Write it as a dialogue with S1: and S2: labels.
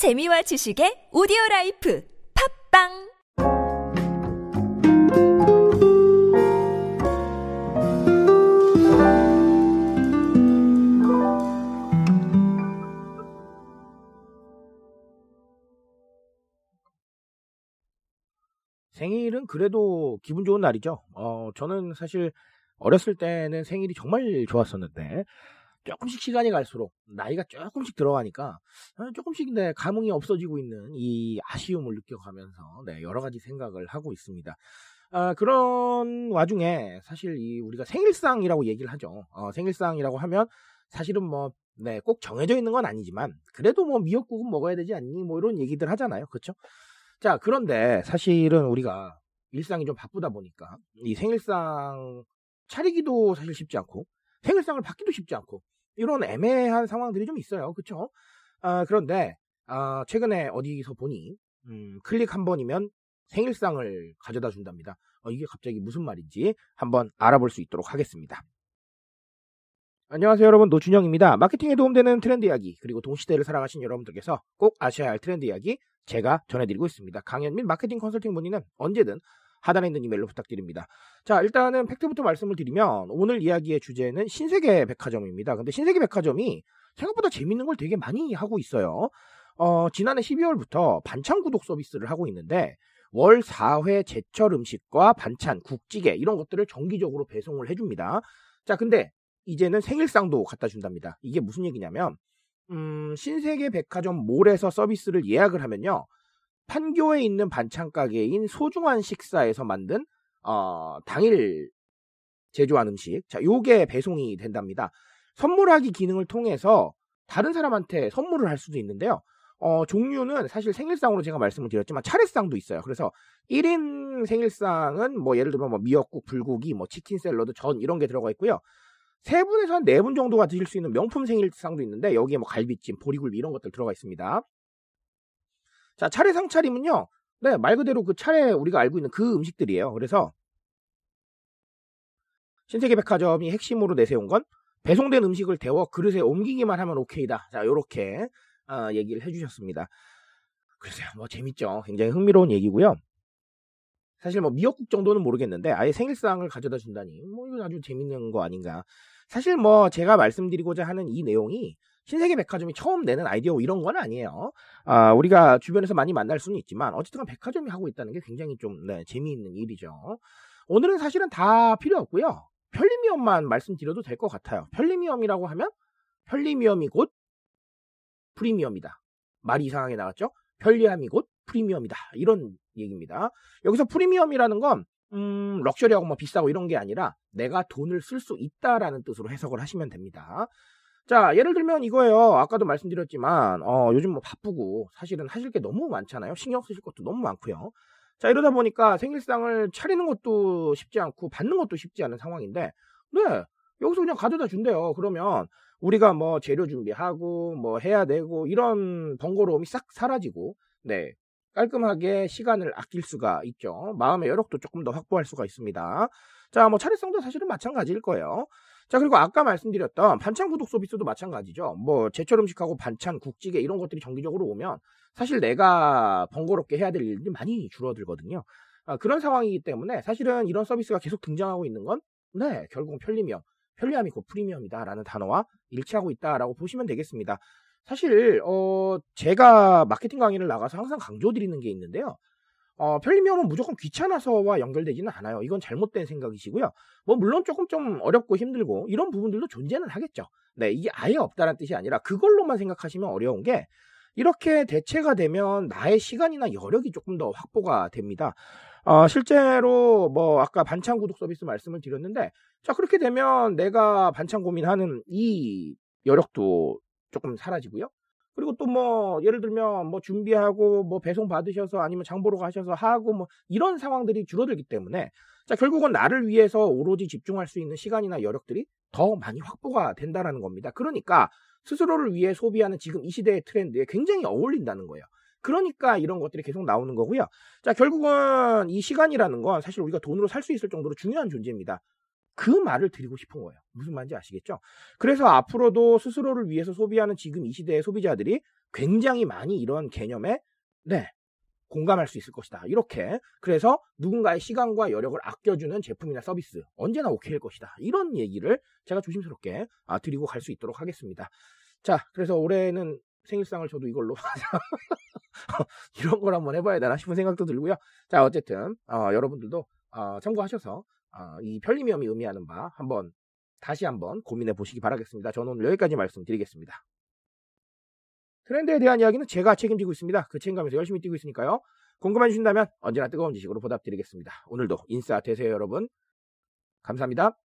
S1: 재미와 지식의 오디오 라이프 팝빵
S2: 생일은 그래도 기분 좋은 날이죠. 어, 저는 사실 어렸을 때는 생일이 정말 좋았었는데, 조금씩 시간이 갈수록 나이가 조금씩 들어가니까 어, 조금씩 네, 감흥이 없어지고 있는 이 아쉬움을 느껴가면서 네, 여러 가지 생각을 하고 있습니다. 아, 그런 와중에 사실 이 우리가 생일상이라고 얘기를 하죠. 어, 생일상이라고 하면 사실은 뭐 네, 꼭 정해져 있는 건 아니지만 그래도 뭐 미역국은 먹어야 되지 않니? 뭐 이런 얘기들 하잖아요. 그렇죠? 자, 그런데 사실은 우리가 일상이 좀 바쁘다 보니까 이 생일상 차리기도 사실 쉽지 않고 생일상을 받기도 쉽지 않고 이런 애매한 상황들이 좀 있어요. 그렇죠? 아, 그런데 아, 최근에 어디서 보니 음, 클릭 한 번이면 생일상을 가져다 준답니다. 어, 이게 갑자기 무슨 말인지 한번 알아볼 수 있도록 하겠습니다. 안녕하세요 여러분 노준영입니다. 마케팅에 도움되는 트렌드 이야기 그리고 동시대를 살아가신 여러분들께서 꼭 아셔야 할 트렌드 이야기 제가 전해드리고 있습니다. 강연 및 마케팅 컨설팅 문의는 언제든 하단에 있는 이메일로 부탁드립니다. 자, 일단은 팩트부터 말씀을 드리면 오늘 이야기의 주제는 신세계 백화점입니다. 근데 신세계 백화점이 생각보다 재밌는 걸 되게 많이 하고 있어요. 어, 지난해 12월부터 반찬 구독 서비스를 하고 있는데 월 4회 제철 음식과 반찬, 국찌개 이런 것들을 정기적으로 배송을 해줍니다. 자, 근데 이제는 생일상도 갖다 준답니다. 이게 무슨 얘기냐면 음, 신세계 백화점 몰에서 서비스를 예약을 하면요. 판교에 있는 반찬 가게인 소중한 식사에서 만든 어, 당일 제조한 음식. 자, 요게 배송이 된답니다. 선물하기 기능을 통해서 다른 사람한테 선물을 할 수도 있는데요. 어, 종류는 사실 생일상으로 제가 말씀을 드렸지만 차례상도 있어요. 그래서 1인 생일상은 뭐 예를 들면 뭐 미역국, 불고기, 뭐 치킨 샐러드, 전 이런 게 들어가 있고요. 세 분에서 한 네 분 정도가 드실 수 있는 명품 생일상도 있는데 여기에 뭐 갈비찜, 보리굴비 이런 것들 들어가 있습니다. 자, 차례 상 차림은요. 네, 말 그대로 그 차례 우리가 알고 있는 그 음식들이에요. 그래서 신세계 백화점이 핵심으로 내세운 건 배송된 음식을 데워 그릇에 옮기기만 하면 오케이다. 자, 요렇게 어, 얘기를 해주셨습니다. 글쎄요, 뭐 재밌죠. 굉장히 흥미로운 얘기고요. 사실 뭐 미역국 정도는 모르겠는데 아예 생일상을 가져다 준다니 뭐 이건 아주 재밌는 거 아닌가. 사실 뭐 제가 말씀드리고자 하는 이 내용이 신세계 백화점이 처음 내는 아이디어 이런 건 아니에요. 아, 우리가 주변에서 많이 만날 수는 있지만 어쨌든 백화점이 하고 있다는 게 굉장히 좀 네, 재미있는 일이죠. 오늘은 사실은 다 필요 없고요. 편리미엄만 말씀드려도 될 것 같아요. 편리미엄이라고 하면 편리미엄이 곧 프리미엄이다. 말이 이상하게 나갔죠? 편리함이 곧 프리미엄이다. 이런 얘기입니다. 여기서 프리미엄이라는 건 음, 럭셔리하고 뭐 비싸고 이런 게 아니라 내가 돈을 쓸 수 있다라는 뜻으로 해석을 하시면 됩니다. 자, 예를 들면 이거예요. 아까도 말씀드렸지만 어, 요즘 뭐 바쁘고 사실은 하실 게 너무 많잖아요. 신경 쓰실 것도 너무 많고요. 자, 이러다 보니까 생일상을 차리는 것도 쉽지 않고 받는 것도 쉽지 않은 상황인데 네, 여기서 그냥 가져다 준대요. 그러면 우리가 뭐 재료 준비하고 뭐 해야 되고 이런 번거로움이 싹 사라지고 네, 깔끔하게 시간을 아낄 수가 있죠. 마음의 여력도 조금 더 확보할 수가 있습니다. 자, 뭐 차례성도 사실은 마찬가지일 거예요. 자, 그리고 아까 말씀드렸던 반찬 구독 서비스도 마찬가지죠. 뭐 제철 음식하고 반찬, 국찌개 이런 것들이 정기적으로 오면 사실 내가 번거롭게 해야 될 일들이 많이 줄어들거든요. 아, 그런 상황이기 때문에 사실은 이런 서비스가 계속 등장하고 있는 건 네, 결국 편리미엄, 편리함이 곧 프리미엄이다라는 단어와 일치하고 있다라고 보시면 되겠습니다. 사실 어 제가 마케팅 강의를 나가서 항상 강조드리는 게 있는데요. 어, 편리미엄은 무조건 귀찮아서와 연결되지는 않아요. 이건 잘못된 생각이시고요. 뭐 물론 조금 좀 어렵고 힘들고 이런 부분들도 존재는 하겠죠. 네, 이게 아예 없다는 뜻이 아니라 그걸로만 생각하시면 어려운 게 이렇게 대체가 되면 나의 시간이나 여력이 조금 더 확보가 됩니다. 어, 실제로 뭐 아까 반찬 구독 서비스 말씀을 드렸는데 자 그렇게 되면 내가 반찬 고민하는 이 여력도 조금 사라지고요. 그리고 또 뭐 예를 들면 뭐 준비하고 뭐 배송 받으셔서 아니면 장보러 가셔서 하고 뭐 이런 상황들이 줄어들기 때문에 자 결국은 나를 위해서 오로지 집중할 수 있는 시간이나 여력들이 더 많이 확보가 된다라는 겁니다. 그러니까 스스로를 위해 소비하는 지금 이 시대의 트렌드에 굉장히 어울린다는 거예요. 그러니까 이런 것들이 계속 나오는 거고요. 자, 결국은 이 시간이라는 건 사실 우리가 돈으로 살 수 있을 정도로 중요한 존재입니다. 그 말을 드리고 싶은 거예요. 무슨 말인지 아시겠죠? 그래서 앞으로도 스스로를 위해서 소비하는 지금 이 시대의 소비자들이 굉장히 많이 이런 개념에 네 공감할 수 있을 것이다. 이렇게 그래서 누군가의 시간과 여력을 아껴주는 제품이나 서비스 언제나 오케이일 것이다. 이런 얘기를 제가 조심스럽게 아, 드리고 갈 수 있도록 하겠습니다. 자, 그래서 올해는 생일상을 저도 이걸로 이런 걸 한번 해봐야 되나 싶은 생각도 들고요. 자, 어쨌든 어, 여러분들도 어, 참고하셔서 어, 이 편리염이 의미하는 바 한번 다시 한번 고민해 보시기 바라겠습니다. 저는 오늘 여기까지 말씀드리겠습니다. 트렌드에 대한 이야기는 제가 책임지고 있습니다. 그 책임감에서 열심히 뛰고 있으니까요. 궁금해 주신다면 언제나 뜨거운 지식으로 보답드리겠습니다. 오늘도 인싸 되세요, 여러분. 감사합니다.